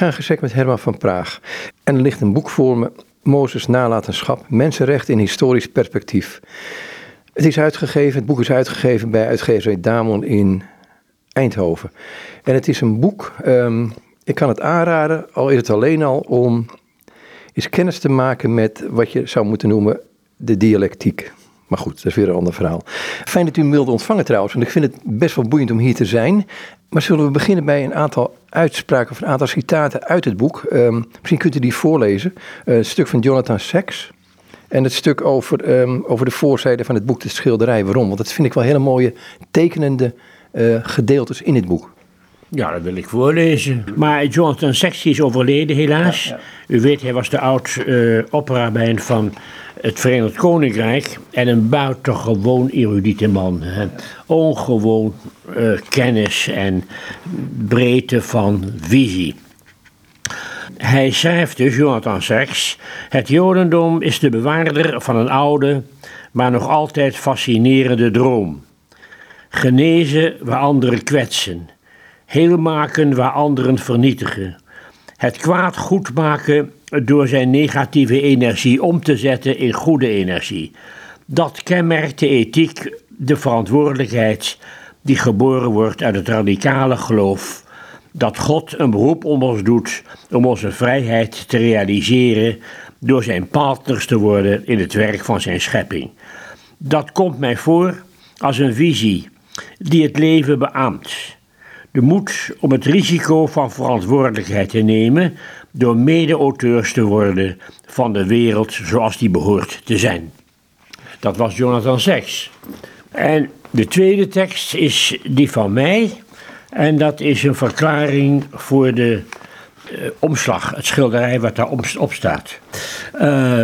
ga in gesprek met Herman van Praag. En er ligt een boek voor me, Mozes Nalatenschap, Mensenrechten in historisch perspectief. Het is uitgegeven, het boek is uitgegeven bij uitgeverij Damon in Eindhoven. En het is een boek, ehm, ik kan het aanraden, al is het alleen al om eens kennis te maken met wat je zou moeten noemen de dialectiek. Maar goed, dat is weer een ander verhaal. Fijn dat u me wilde ontvangen trouwens, want ik vind het best wel boeiend om hier te zijn. Maar zullen we beginnen bij een aantal uitspraken of een aantal citaten uit het boek. Um, misschien kunt u die voorlezen. Uh, een stuk van Jonathan Sacks. En het stuk over, um, over de voorzijde van het boek, de schilderij. Waarom? Want dat vind ik wel hele mooie tekenende uh, gedeeltes in het boek. Ja, dat wil ik voorlezen. Maar Jonathan Sacks is overleden helaas. Ja, ja. U weet, hij was de oud uh, van het Verenigd Koninkrijk en een buitengewoon erudite man. Hè. Ongewoon uh, kennis en breedte van visie. Hij schrijft dus, Jonathan Sacks, het Jodendom is de bewaarder van een oude, maar nog altijd fascinerende droom. Genezen waar anderen kwetsen, heel maken waar anderen vernietigen. Het kwaad goed maken door zijn negatieve energie om te zetten in goede energie. Dat kenmerkt de ethiek, de verantwoordelijkheid die geboren wordt uit het radicale geloof dat God een beroep op ons doet om onze vrijheid te realiseren door zijn partners te worden in het werk van zijn schepping. Dat komt mij voor als een visie die het leven beaamt. De moed om het risico van verantwoordelijkheid te nemen door mede-auteurs te worden van de wereld zoals die behoort te zijn. Dat was Jonathan Sacks. En de tweede tekst is die van mij. En dat is een verklaring voor de uh, omslag, het schilderij wat daar op staat. Uh,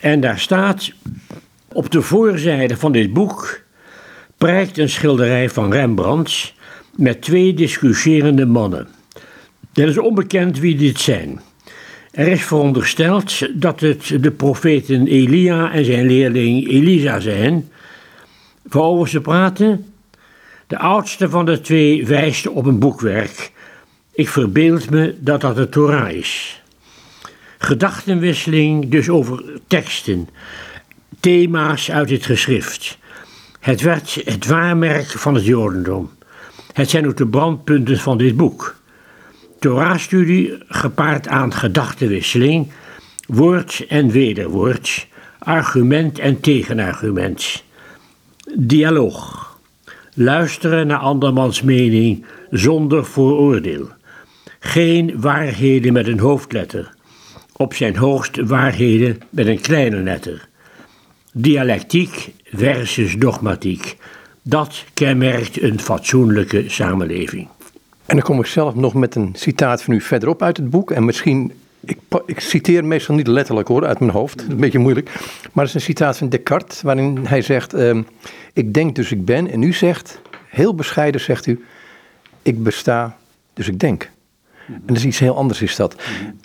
en daar staat, op de voorzijde van dit boek prijkt een schilderij van Rembrandt met twee discussierende mannen. Het is onbekend wie dit zijn. Er is verondersteld dat het de profeten Elia en zijn leerling Elisa zijn. Waarover ze praten? De oudste van de twee wijst op een boekwerk. Ik verbeeld me dat dat de Torah is. Gedachtenwisseling dus over teksten, thema's uit het geschrift. Het werd het waarmerk van het Jodendom. Het zijn ook de brandpunten van dit boek. Torah-studie gepaard aan gedachtenwisseling, woord en wederwoord, argument en tegenargument. Dialoog. Luisteren naar andermans mening zonder vooroordeel. Geen waarheden met een hoofdletter. Op zijn hoogst waarheden met een kleine letter. Dialectiek versus dogmatiek. Dat kenmerkt een fatsoenlijke samenleving. En dan kom ik zelf nog met een citaat van u verderop uit het boek. En misschien, ik, ik citeer meestal niet letterlijk hoor, uit mijn hoofd. Een beetje moeilijk. Maar het is een citaat van Descartes, waarin hij zegt: uh, Ik denk dus ik ben. En u zegt, heel bescheiden zegt u: Ik besta, dus ik denk. En dat is iets heel anders is dat.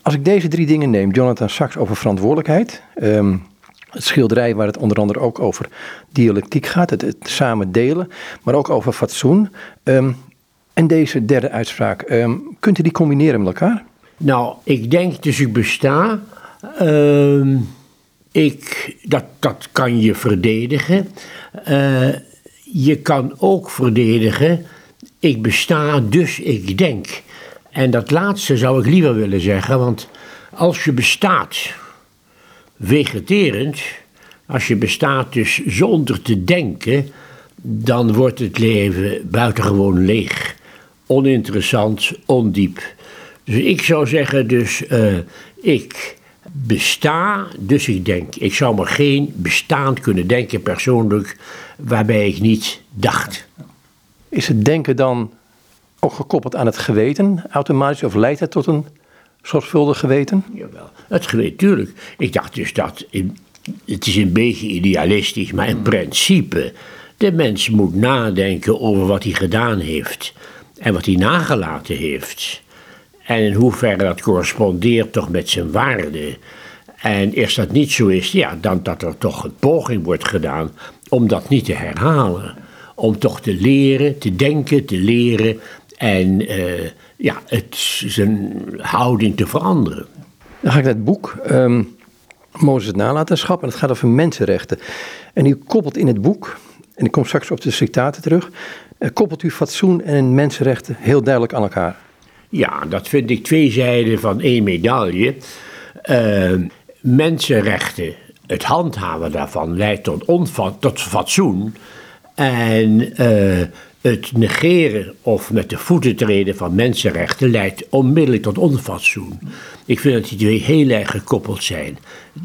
Als ik deze drie dingen neem, Jonathan Sachs over verantwoordelijkheid. Um, het schilderij waar het onder andere ook over dialectiek gaat, het, het samen delen, maar ook over fatsoen. Um, en deze derde uitspraak, um, kunt u die combineren met elkaar? Nou, ik denk dus ik besta. Uh, ik, dat, dat kan je verdedigen. Uh, je kan ook verdedigen, ik besta, dus ik denk. En dat laatste zou ik liever willen zeggen, want als je bestaat vegeterend, als je bestaat dus zonder te denken, dan wordt het leven buitengewoon leeg oninteressant, ondiep. Dus ik zou zeggen, dus uh, ik besta, dus ik denk. Ik zou me geen bestaan kunnen denken persoonlijk waarbij ik niet dacht. Is het denken dan ook gekoppeld aan het geweten automatisch of leidt het tot een zorgvuldig geweten? Jawel, het geweten, tuurlijk. Ik dacht dus dat, het is een beetje idealistisch, maar in principe, de mens moet nadenken over wat hij gedaan heeft en wat hij nagelaten heeft. En in hoeverre dat correspondeert toch met zijn waarde. En als dat niet zo is, ja, dan dat er toch een poging wordt gedaan om dat niet te herhalen. Om toch te leren, te denken, te leren en ja, het, zijn houding te veranderen. Dan ga ik naar het boek. Um, Mozes nalatenschap en het gaat over mensenrechten. En u koppelt in het boek, en ik kom straks op de citaten terug, koppelt u fatsoen en mensenrechten heel duidelijk aan elkaar. Ja, dat vind ik twee zijden van één medaille. Uh, mensenrechten, het handhaven daarvan leidt tot, tot fatsoen. En uh, het negeren of met de voeten treden van mensenrechten leidt onmiddellijk tot onfatsoen. Ik vind dat die twee heel erg gekoppeld zijn.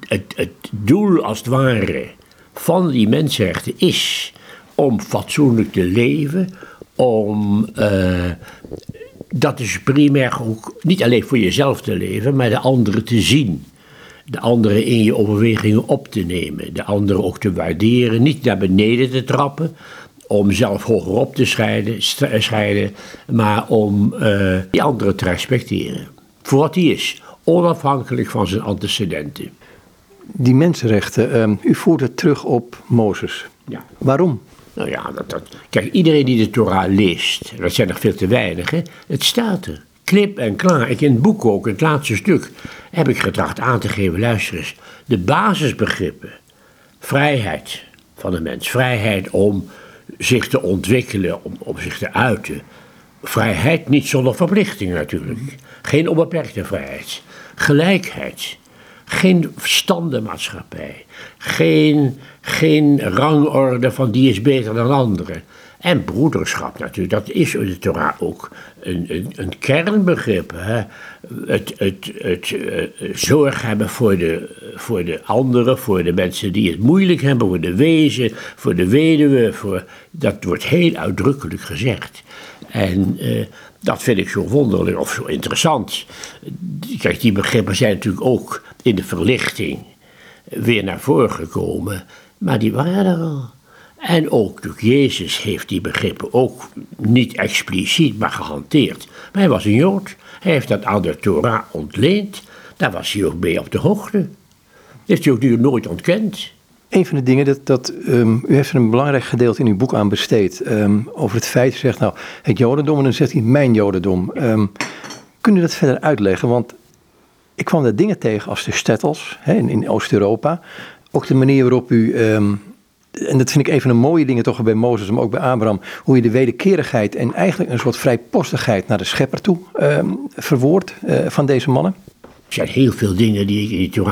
Het, het doel als het ware van die mensenrechten is om fatsoenlijk te leven, om uh, dat is primair ook niet alleen voor jezelf te leven, maar de anderen te zien. De anderen in je overwegingen op te nemen, de anderen ook te waarderen, niet naar beneden te trappen, om zelf hoger op te scheiden, eh, scheiden maar om uh, die anderen te respecteren. Voor wat hij is, onafhankelijk van zijn antecedenten. Die mensenrechten, um, u voert het terug op Mozes. Ja. Waarom? Nou ja, dat, dat, kijk, iedereen die de Torah leest, dat zijn er veel te weinig, hè, het staat er. Klip en klaar. Ik in het boek ook, het laatste stuk, heb ik getracht aan te geven, luister eens. De basisbegrippen, vrijheid van de mens, vrijheid om zich te ontwikkelen, om, om zich te uiten. Vrijheid niet zonder verplichting natuurlijk. Geen onbeperkte vrijheid. Gelijkheid. Geen standenmaatschappij. Geen, geen rangorde van die is beter dan anderen. En broederschap natuurlijk, dat is in de Torah ook een, een, een kernbegrip. Hè? Het, het, het uh, zorg hebben voor de, voor de anderen, voor de mensen die het moeilijk hebben, voor de wezen, voor de weduwe. Voor, dat wordt heel uitdrukkelijk gezegd. En uh, dat vind ik zo wonderlijk of zo interessant. Kijk, die begrippen zijn natuurlijk ook in de verlichting weer naar voren gekomen, maar die waren er al. En ook Jezus heeft die begrippen ook niet expliciet, maar gehanteerd. Maar hij was een Jood. Hij heeft dat aan de Torah ontleend. Daar was hij ook mee op de hoogte. Dat heeft hij ook nu nooit ontkend. Een van de dingen dat, dat um, u heeft er een belangrijk gedeelte in uw boek aan besteed. Um, over het feit, u zegt nou, het Jodendom en dan zegt hij mijn Jodendom. Um, kunt u dat verder uitleggen? Want ik kwam daar dingen tegen als de stettels hè, in, Oost-Europa. Ook de manier waarop u en dat vind ik een van de mooie dingen toch bij Mozes, maar ook bij Abraham, hoe je de wederkerigheid en eigenlijk een soort vrijpostigheid naar de schepper toe um, verwoordt uh, van deze mannen. Er zijn heel veel dingen die ik in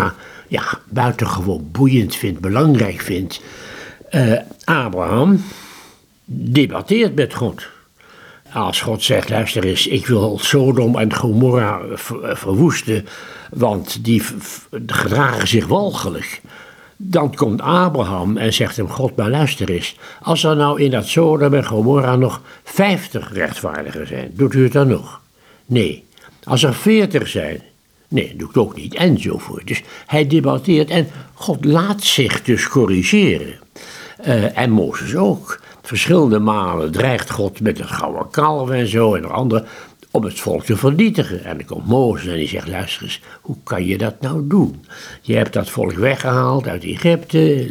ja, buitengewoon boeiend vind, belangrijk vind. Uh, Abraham debatteert met God. Als God zegt, luister eens, ik wil Sodom en Gomorra verwoesten, want die gedragen zich walgelijk. Dan komt Abraham en zegt hem: God, maar luister eens. Als er nou in dat Sodom en Gomorra nog 50 rechtvaardigen zijn, doet u het dan nog? Nee. Als er 40 zijn, nee, doe ik het ook niet. Enzovoort. Dus hij debatteert en God laat zich dus corrigeren. Uh, en Mozes ook. Verschillende malen dreigt God met een gouden kalf en zo en andere om het volk te vernietigen. En dan komt Mozes en die zegt, luister eens, hoe kan je dat nou doen? Je hebt dat volk weggehaald uit Egypte,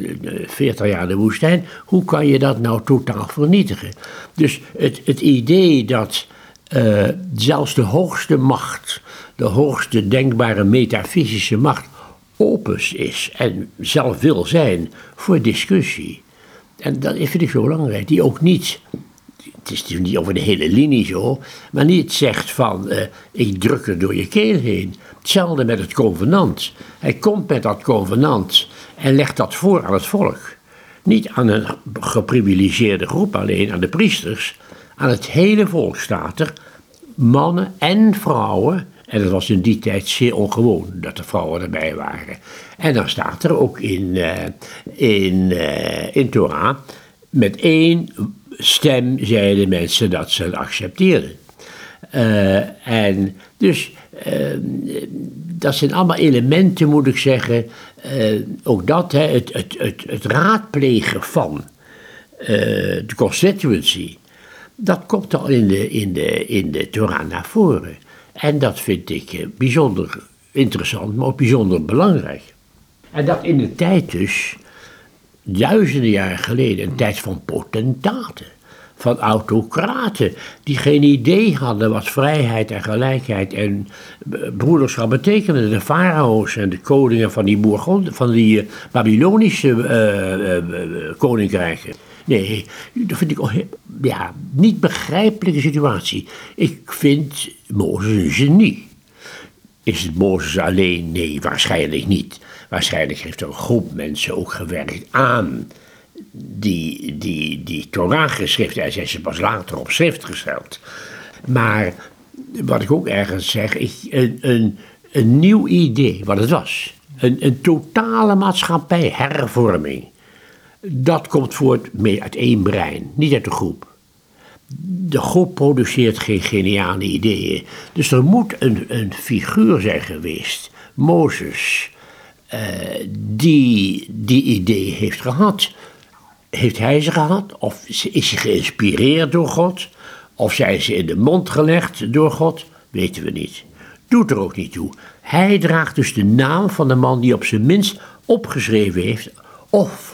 40 jaar de woestijn. Hoe kan je dat nou totaal vernietigen? Dus het, het idee dat uh, zelfs de hoogste macht, de hoogste denkbare metafysische macht, opus is en zelf wil zijn voor discussie. En dat vind ik zo belangrijk, die ook niet het is niet over de hele linie zo, maar niet zegt van uh, ik druk er door je keel heen. Hetzelfde met het convenant. Hij komt met dat convenant en legt dat voor aan het volk. Niet aan een geprivilegeerde groep alleen, aan de priesters. Aan het hele volk staat er, mannen en vrouwen. En dat was in die tijd zeer ongewoon dat de vrouwen erbij waren. En dan staat er ook in, uh, in, uh, in Torah met één stem zeiden mensen dat ze het accepteerden. Uh, en dus dat zijn allemaal elementen, moet ik zeggen. Ook dat, hè, het, het, het, het raadplegen van de constituency, dat komt al in de, in, de, in de Torah naar voren. En dat vind ik bijzonder interessant, maar ook bijzonder belangrijk. En dat in de tijd dus duizenden jaren geleden een tijd van potentaten, van autocraten die geen idee hadden wat vrijheid en gelijkheid en broederschap betekenden. De farao's en de koningen van die, van die Babylonische uh, koninkrijken. Nee, dat vind ik ja, niet begrijpelijke situatie. Ik vind Mozes een genie. Is het Mozes alleen? Nee, waarschijnlijk niet. Waarschijnlijk heeft een groep mensen ook gewerkt aan die, die, die Torah-geschriften. En zijn ze pas later op schrift gesteld. Maar wat ik ook ergens zeg, ik, een, een, een nieuw idee, wat het was. Een, een totale maatschappijhervorming. Dat komt voort mee uit één brein, niet uit de groep. De groep produceert geen geniale ideeën. Dus er moet een, een figuur zijn geweest, Mozes, uh, die die idee heeft gehad. Heeft hij ze gehad? Of is hij geïnspireerd door God? Of zijn ze in de mond gelegd door God? Weten we niet. Doet er ook niet toe. Hij draagt dus de naam van de man die op zijn minst opgeschreven heeft. Of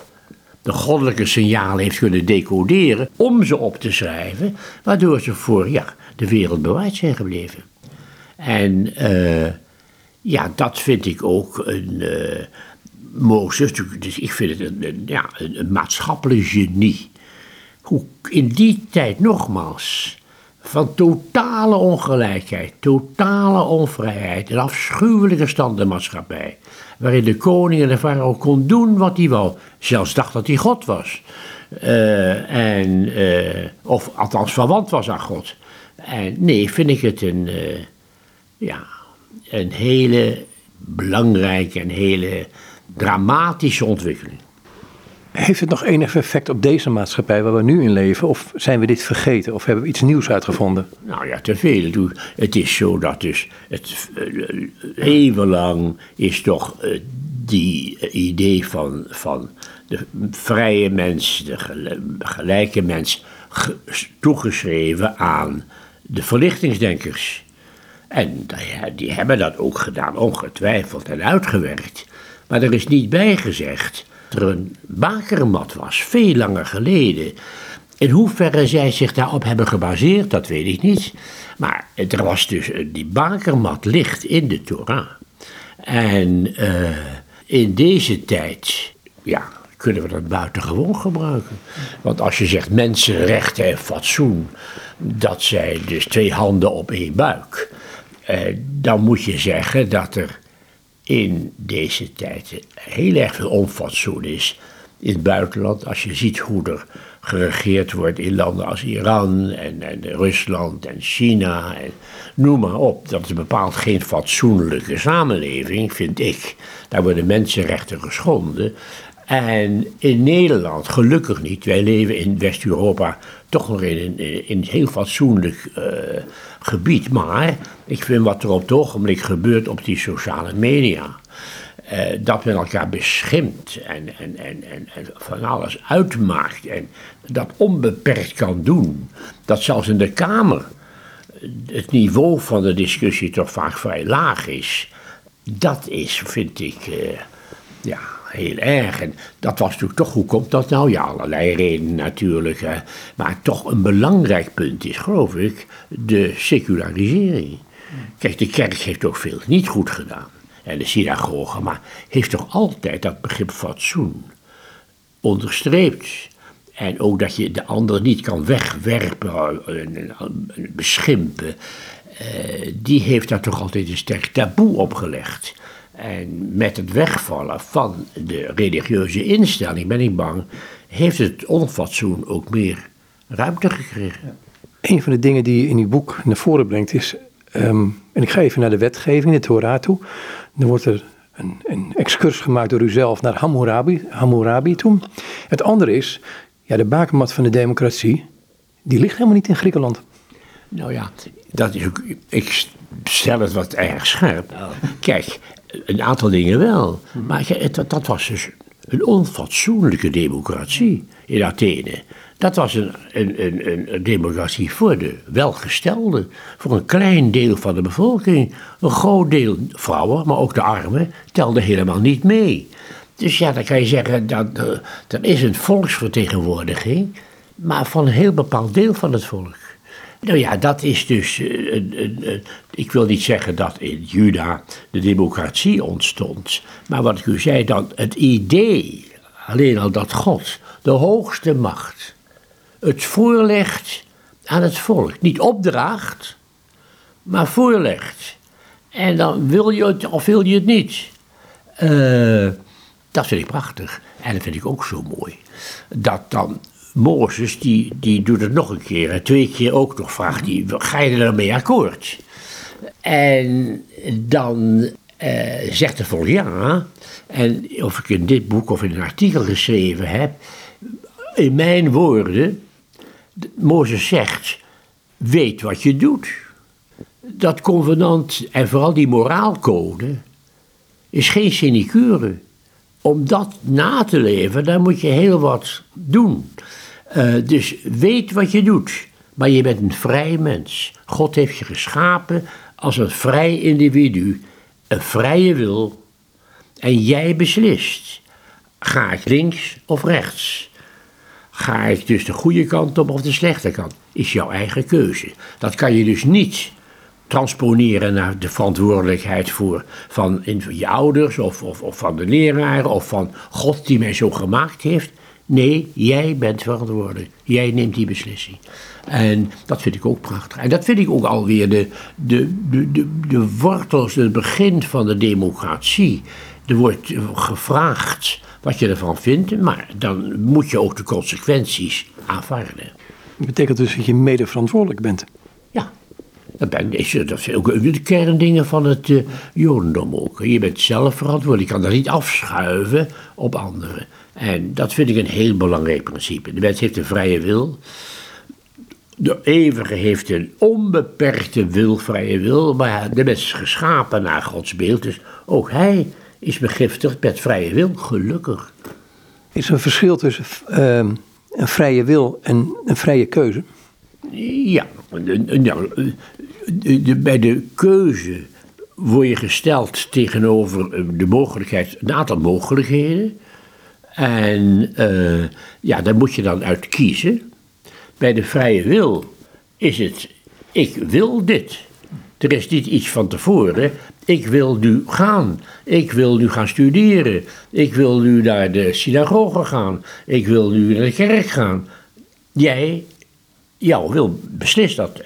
de goddelijke signalen heeft kunnen decoderen om ze op te schrijven, waardoor ze voor ja, de wereld bewaard zijn gebleven. En uh, ja, dat vind ik ook een. Uh, Mozes, dus ik vind het een, ja, een, een maatschappelijk genie. Hoe in die tijd nogmaals van totale ongelijkheid, totale onvrijheid, een afschuwelijke standenmaatschappij waarin de koning en de farao kon doen wat hij wou. Zelfs dacht dat hij God was. Uh, en, uh, of althans verwant was aan God. En nee, vind ik het een, uh, ja, een hele belangrijke en hele dramatische ontwikkeling. Heeft het nog enig effect op deze maatschappij waar we nu in leven? Of zijn we dit vergeten? Of hebben we iets nieuws uitgevonden? Nou ja, te veel. Het is zo dat dus het eh, eeuwenlang is toch uh, die idee van, van de vrije mens, de gelijke mens, toegeschreven aan de verlichtingsdenkers. En die hebben dat ook gedaan, ongetwijfeld en uitgewerkt. Maar er is niet bij gezegd er een bakermat was, veel langer geleden. In hoeverre zij zich daarop hebben gebaseerd, dat weet ik niet. Maar er was dus, eh, die bakermat ligt in de Torah. En uh, in deze tijd, ja, kunnen we dat buitengewoon gebruiken. Want als je zegt mensenrechten en fatsoen, dat zijn dus twee handen op één buik. Uh, dan moet je zeggen dat er in deze tijd heel erg veel onfatsoen is in het buitenland. Als je ziet hoe er geregeerd wordt in landen als Iran en, en Rusland en China en noem maar op. Dat is bepaald geen fatsoenlijke samenleving, vind ik. Daar worden mensenrechten geschonden. En in Nederland, gelukkig niet, wij leven in West-Europa toch nog in een, heel fatsoenlijk uh, gebied. Maar ik vind wat er op het ogenblik gebeurt op die sociale media. Uh, dat men elkaar beschimpt en, en, en, en, en, van alles uitmaakt en dat onbeperkt kan doen. Dat zelfs in de Kamer het niveau van de discussie toch vaak vrij laag is. Dat is, vind ik, uh, ja, heel erg. En dat was natuurlijk toch, hoe komt dat nou? Ja, allerlei redenen natuurlijk. Maar toch een belangrijk punt is, geloof ik, de secularisering. Kijk, de kerk heeft ook veel niet goed gedaan. En de synagoge, maar heeft toch altijd dat begrip fatsoen onderstreept. En ook dat je de ander niet kan wegwerpen en beschimpen. Uh, die heeft daar toch altijd een sterk taboe opgelegd. En met het wegvallen van de religieuze instelling, ben ik bang, heeft het onfatsoen ook meer ruimte gekregen. Een van de dingen die je in uw boek naar voren brengt is, ehm, en ik ga even naar de wetgeving, de Torah toe. Dan wordt er een, een excurs gemaakt door uzelf naar Hammurabi, Hammurabi toe. Het andere is, ja, de bakermat van de democratie, die ligt helemaal niet in Griekenland. Nou ja, dat is ook, ik stel het wat erg scherp. Kijk, een aantal dingen wel. Maar dat, dat was dus een onfatsoenlijke democratie in Athene. Dat was een, een, een, een, democratie voor de welgestelden, voor een klein deel van de bevolking. Een groot deel vrouwen, maar ook de armen, telden helemaal niet mee. Dus ja, dan kan je zeggen dat er is een volksvertegenwoordiging, maar van een heel bepaald deel van het volk. Nou ja, dat is dus. eh, eh, eh, ik wil niet zeggen dat in Juda de democratie ontstond. Maar wat ik u zei, dan het idee, alleen al dat God, de hoogste macht, het voorlegt aan het volk. Niet opdraagt, maar voorlegt. En dan wil je het of wil je het niet. Dat vind ik prachtig. En dat vind ik ook zo mooi. Dat dan Mozes, die, die doet het nog een keer. En twee keer ook nog vraagt hij, ga je er mee akkoord? En dan eh, zegt de volk ja. En of ik in dit boek of in een artikel geschreven heb, in mijn woorden, Mozes zegt, weet wat je doet. Dat convenant en vooral die moraalcode is geen sinecure. Om dat na te leven, daar moet je heel wat doen. Eh, dus weet wat je doet. Maar je bent een vrij mens. God heeft je geschapen als een vrij individu. Een vrije wil. En jij beslist. Ga ik links of rechts? Ga ik dus de goede kant op of de slechte kant? Is jouw eigen keuze. Dat kan je dus niet transponeren naar de verantwoordelijkheid voor van je ouders of, of, of van de leraar of van God die mij zo gemaakt heeft. Nee, jij bent verantwoordelijk. Jij neemt die beslissing. En dat vind ik ook prachtig. En dat vind ik ook alweer de, de, de, de, de wortels, het begin van de democratie. Er wordt gevraagd wat je ervan vindt, maar dan moet je ook de consequenties aanvaarden. Dat betekent dus dat je mede verantwoordelijk bent. Ja, dat, ben, dat zijn ook de kerndingen van het uh, Jodendom ook. Je bent zelf verantwoordelijk. Je kan dat niet afschuiven op anderen. En dat vind ik een heel belangrijk principe. De mens heeft een vrije wil. De eeuwige heeft een onbeperkte wil, vrije wil. Maar de mens is geschapen naar Gods beeld. Dus ook hij is begiftigd met vrije wil, gelukkig. Is er een verschil tussen uh, een vrije wil en een vrije keuze? Ja, nou, de, bij de keuze word je gesteld tegenover de mogelijkheid, een aantal mogelijkheden. En uh, ja, daar moet je dan uit kiezen. Bij de vrije wil is het, ik wil dit. Er is niet iets van tevoren. Ik wil nu gaan. Ik wil nu gaan studeren. Ik wil nu naar de synagoge gaan. Ik wil nu naar de kerk gaan. Jij, jouw wil, beslis dat.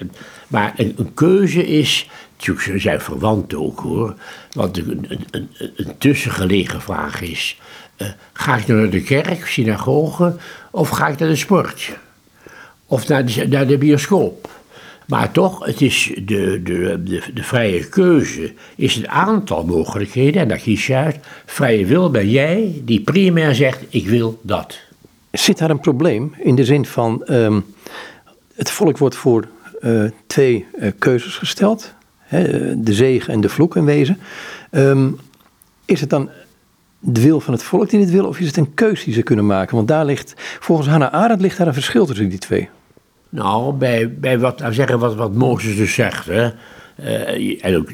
Maar een, een keuze is, natuurlijk zijn verwant ook hoor. Want een, een, tussengelegen vraag is, ga ik naar de kerk, synagoge, of ga ik naar de sport? Of naar de, naar de bioscoop? Maar toch, het is de, de, de, de, vrije keuze is een aantal mogelijkheden en daar kies je uit. Vrije wil ben jij die primair zegt, ik wil dat. Zit daar een probleem in de zin van, um, het volk wordt voor uh, twee uh, keuzes gesteld, de zegen en de vloek in wezen. Um, is het dan de wil van het volk die dit wil, of is het een keuze die ze kunnen maken? Want daar ligt, volgens Hannah Arendt ligt daar een verschil tussen die twee. Nou, bij, bij wat, zeggen wat, wat Mozes dus zegt, hè. Uh, en ook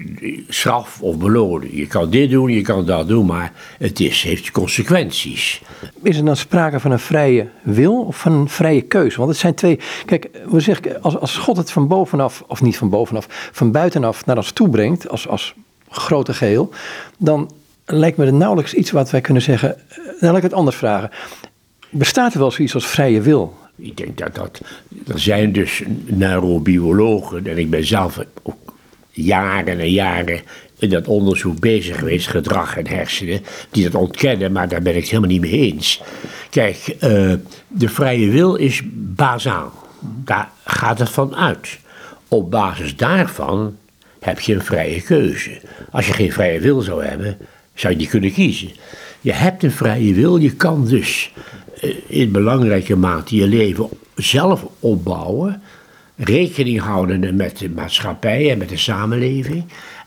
straf of belonen. Je kan dit doen, je kan dat doen, maar het is, heeft consequenties. Is er dan sprake van een vrije wil of van een vrije keuze? Want het zijn twee. Kijk, we zeggen, als, als God het van bovenaf, of niet van bovenaf, van buitenaf naar ons toe brengt, als, als grote geheel, dan lijkt me er nauwelijks iets wat wij kunnen zeggen. Dan laat ik het anders vragen. Bestaat er wel zoiets als vrije wil? Ik denk dat dat. Er zijn dus neurobiologen, en ik ben zelf ook jaren en jaren in dat onderzoek bezig geweest, gedrag en hersenen, die dat ontkennen, maar daar ben ik het helemaal niet mee eens. Kijk, uh, de vrije wil is bazaal. Daar gaat het van uit. Op basis daarvan heb je een vrije keuze. Als je geen vrije wil zou hebben, zou je niet kunnen kiezen. Je hebt een vrije wil, je kan dus in belangrijke mate je leven zelf opbouwen, rekening houden met de maatschappij en met de samenleving.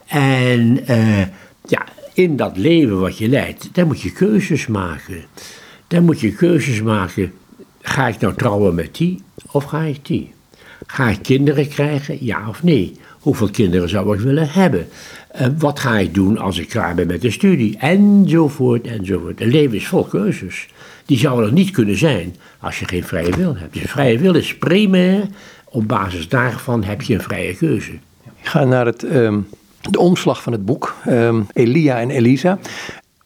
En uh, ja, in dat leven wat je leidt, daar moet je keuzes maken. Daar moet je keuzes maken. Ga ik nou trouwen met die of ga ik die? Ga ik kinderen krijgen, ja of nee? Hoeveel kinderen zou ik willen hebben? Eh, wat ga ik doen als ik klaar ben met de studie? Enzovoort, enzovoort. Een leven is vol keuzes. Die zou er niet kunnen zijn als je geen vrije wil hebt. Dus vrije wil is primair. Op basis daarvan heb je een vrije keuze. Ik ga naar het, ehm, de omslag van het boek. Ehm, Elia en Elisa.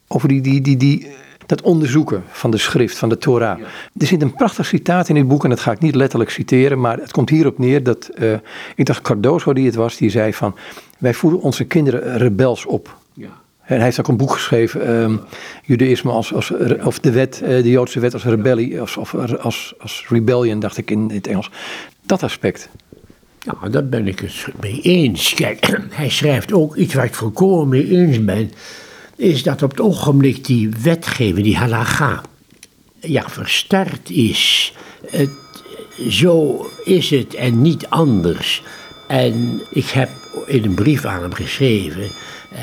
Over die, die, die, die, dat onderzoeken van de schrift, van de Torah. Er zit een prachtig citaat in dit boek. En dat ga ik niet letterlijk citeren. Maar het komt hierop neer dat, uh, ik dacht Cardozo die het was. Die zei van, wij voeden onze kinderen rebels op. Ja. En hij heeft ook een boek geschreven, um, Judaïsme als, als, of de wet, uh, de Joodse wet als rebellie, als, of als, als rebellion, dacht ik in het Engels. Dat aspect. Ja, daar ben ik het mee eens. Kijk, hij schrijft ook iets waar ik volkomen mee eens ben, is dat op het ogenblik die wetgeving, die halacha, ja, verstart is. Het, zo is het en niet anders. En ik heb in een brief aan hem geschreven. Uh,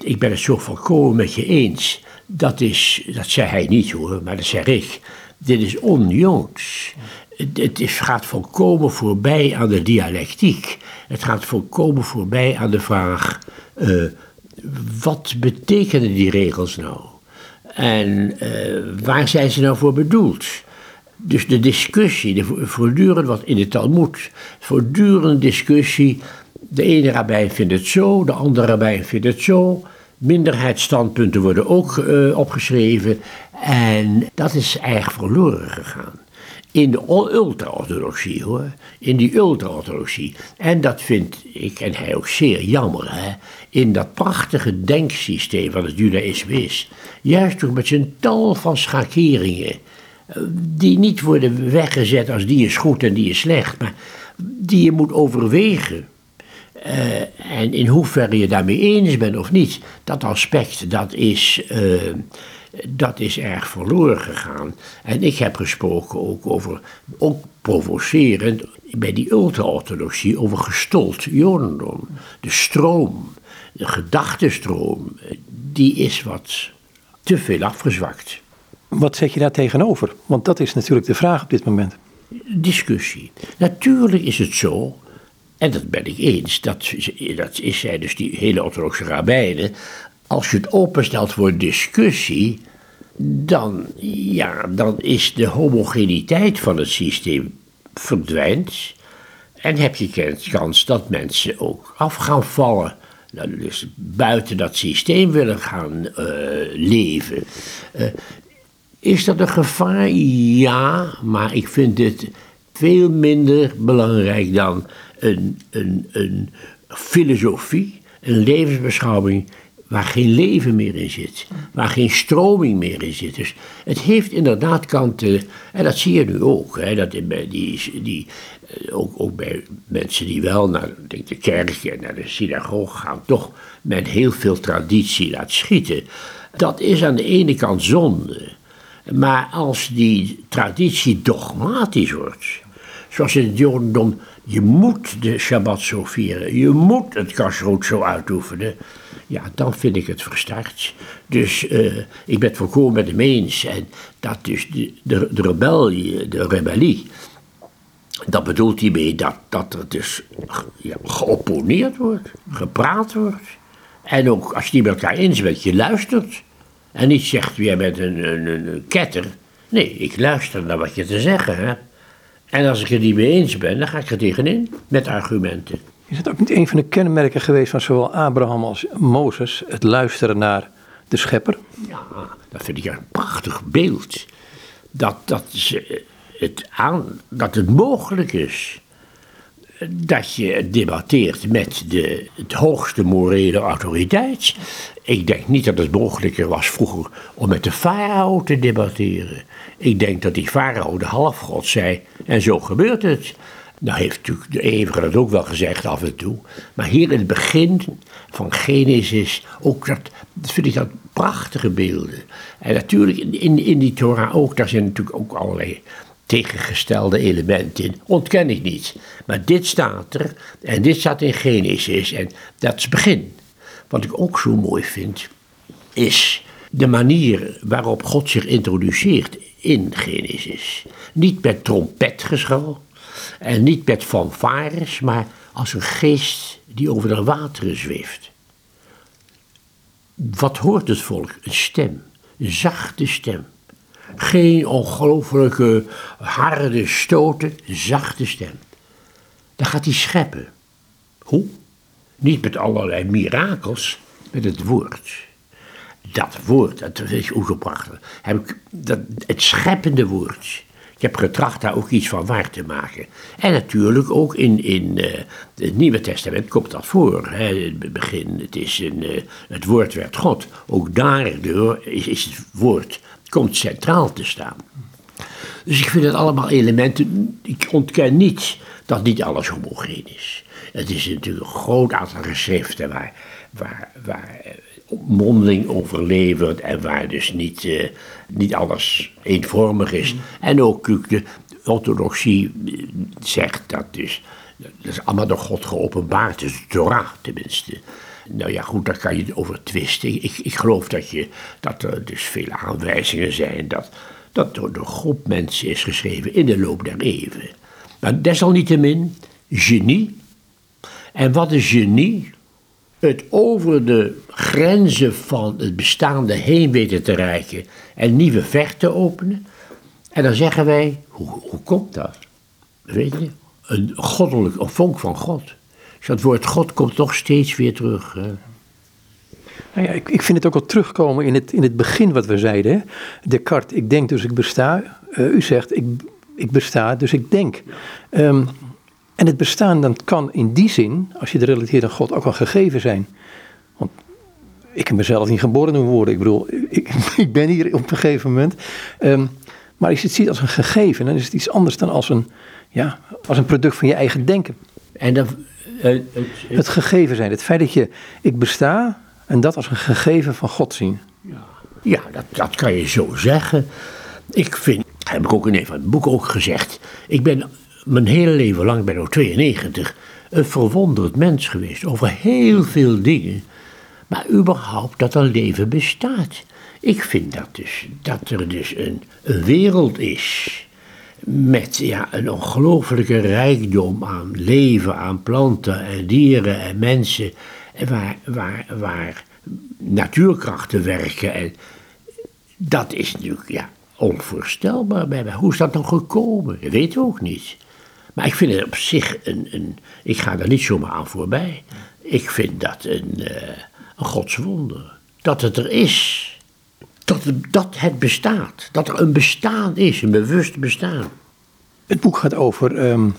ik ben het zo volkomen met je eens. Dat is, dat zei hij niet hoor, maar dat zeg ik. Dit is onjoods. Het, gaat volkomen voorbij aan de dialectiek. Het gaat volkomen voorbij aan de vraag: uh, wat betekenen die regels nou? En uh, waar zijn ze nou voor bedoeld? Dus de discussie, de voortdurend wat in de Talmud, voortdurende discussie. De ene rabbijn vindt het zo, de andere rabbijn vindt het zo. Minderheidsstandpunten worden ook uh, opgeschreven. En dat is eigenlijk verloren gegaan. In de ultra-orthodoxie hoor. In die ultra-orthodoxie. En dat vind ik en hij ook zeer jammer. Hè? In dat prachtige denksysteem van het judaïsme is. Juist toch met zijn tal van schakeringen. Eh, die niet worden weggezet als die is goed en die is slecht. Maar die je moet overwegen. Uh, en in hoeverre je daarmee eens bent of niet, dat aspect dat is, uh, dat is erg verloren gegaan. En ik heb gesproken ook over, ook provocerend, bij die ultra-orthodoxie, over gestold jodendom. De stroom, de gedachtenstroom, die is wat te veel afgezwakt. Wat zet je daar tegenover? Want dat is natuurlijk de vraag op dit moment. Discussie. Natuurlijk is het zo en dat ben ik eens, dat, dat is zij dus die hele orthodoxe rabbijnen. Als je het openstelt voor discussie, dan, ja, dan is de homogeniteit van het systeem verdwijnt. En heb je kans dat mensen ook af gaan vallen. Nou, dus buiten dat systeem willen gaan uh, leven. Uh, is dat een gevaar? Ja, maar ik vind het veel minder belangrijk dan een, een, een filosofie, een levensbeschouwing waar geen leven meer in zit, waar geen stroming meer in zit. Dus het heeft inderdaad kanten, en dat zie je nu ook, hè, dat die, die, eh, ook, ook bij mensen die wel naar denk, de kerk en naar de synagoge gaan, toch met heel veel traditie laat schieten. Dat is aan de ene kant zonde. Maar als die traditie dogmatisch wordt, zoals in het Jodendom je moet de Shabbat zo vieren. Je moet het kasroet zo uitoefenen. Ja, dan vind ik het versterkt. Dus uh, ik ben het volkomen met hem eens. En dat dus de, de, de rebellie, de rebellie, dat bedoelt hij mee dat, dat er dus geopponeerd wordt, gepraat wordt. En ook als je niet met elkaar eens bent, je luistert. En niet zegt, jij bent een, een, een ketter. Nee, ik luister naar wat je te zeggen hebt. En als ik het niet mee eens ben, dan ga ik er tegenin met argumenten. Is het ook niet een van de kenmerken geweest van zowel Abraham als Mozes, het luisteren naar de schepper? Ja, dat vind ik een prachtig beeld. Dat, dat, het, aan, dat het mogelijk is dat je debatteert met de het hoogste morele autoriteit. Ik denk niet dat het mogelijker was vroeger om met de farao te debatteren. Ik denk dat die farao de halfgod zei en zo gebeurt het. Nou heeft natuurlijk de eeuwige dat ook wel gezegd af en toe. Maar hier in het begin van Genesis, ook dat, vind ik dat prachtige beelden. En natuurlijk in, in die Torah ook, daar zijn natuurlijk ook allerlei tegengestelde elementen in. Ontken ik niet. Maar dit staat er en dit staat in Genesis en dat is het begin. Wat ik ook zo mooi vind, is de manier waarop God zich introduceert in Genesis. Niet met trompetgeschal en niet met fanfares, maar als een geest die over de wateren zweeft. Wat hoort het volk? Een stem, een zachte stem. Geen ongelooflijke harde stoten, zachte stem. Dan gaat hij scheppen. Hoe? Niet met allerlei mirakels, met het woord. Dat woord, dat is ook zo prachtig. Heb ik, dat, het scheppende woord. Ik heb getracht daar ook iets van waar te maken. En natuurlijk ook in, in uh, het Nieuwe Testament komt dat voor. Hè. Het begin, het, is een, uh, het woord werd God. Ook daardoor is, is het woord, komt centraal te staan. Dus ik vind het allemaal elementen, ik ontken niet dat niet alles homogeen is. Het is natuurlijk een groot aantal geschriften waar, waar, waar mondeling overlevert en waar dus niet, uh, niet alles eenvormig is. En ook de orthodoxie zegt dat dus, dat is allemaal door God geopenbaard, dus de Torah tenminste. Nou ja, goed, daar kan je over twisten. Ik, ik geloof dat, je, dat er dus vele aanwijzingen zijn dat dat door een groep mensen is geschreven in de loop der eeuwen. Maar desalniettemin, genie. En wat is genie? Het over de grenzen van het bestaande heen weten te reiken en nieuwe vechten te openen. En dan zeggen wij, hoe, hoe komt dat? Weet je, een goddelijk, een vonk van God. Dus dat woord God komt toch steeds weer terug. Hè? Nou ja, ik, ik vind het ook al terugkomen in het, in het begin wat we zeiden. Hè? Descartes, ik denk dus ik besta. Uh, u zegt, ik, ik besta dus ik denk. Um, en het bestaan dan kan in die zin, als je de relateert aan God, ook al gegeven zijn. Want ik heb mezelf niet geboren doen worden. Ik bedoel, ik, ik ben hier op een gegeven moment. Um, maar als je het ziet als een gegeven, dan is het iets anders dan als een, ja, als een product van je eigen denken. En dan, het, het, het, gegeven zijn, het feit dat je, ik besta en dat als een gegeven van God zien. Ja, ja dat, dat kan je zo zeggen. Ik vind, heb ik ook in een van het boek ook gezegd, ik ben mijn hele leven lang, ben ik 92, een verwonderd mens geweest over heel veel dingen. Maar überhaupt dat er leven bestaat. Ik vind dat dus, dat er dus een, een wereld is met ja, een ongelofelijke rijkdom aan leven, aan planten en dieren en mensen, waar, waar, waar natuurkrachten werken. En dat is natuurlijk ja, onvoorstelbaar bij mij. Hoe is dat nou gekomen? Dat weten we ook niet. Maar ik vind het op zich een, een ik ga daar niet zomaar aan voorbij. Ik vind dat een, uh, een godswonder. Dat het er is. Dat het, dat het bestaat. Dat er een bestaan is, een bewust bestaan. Het boek gaat over um,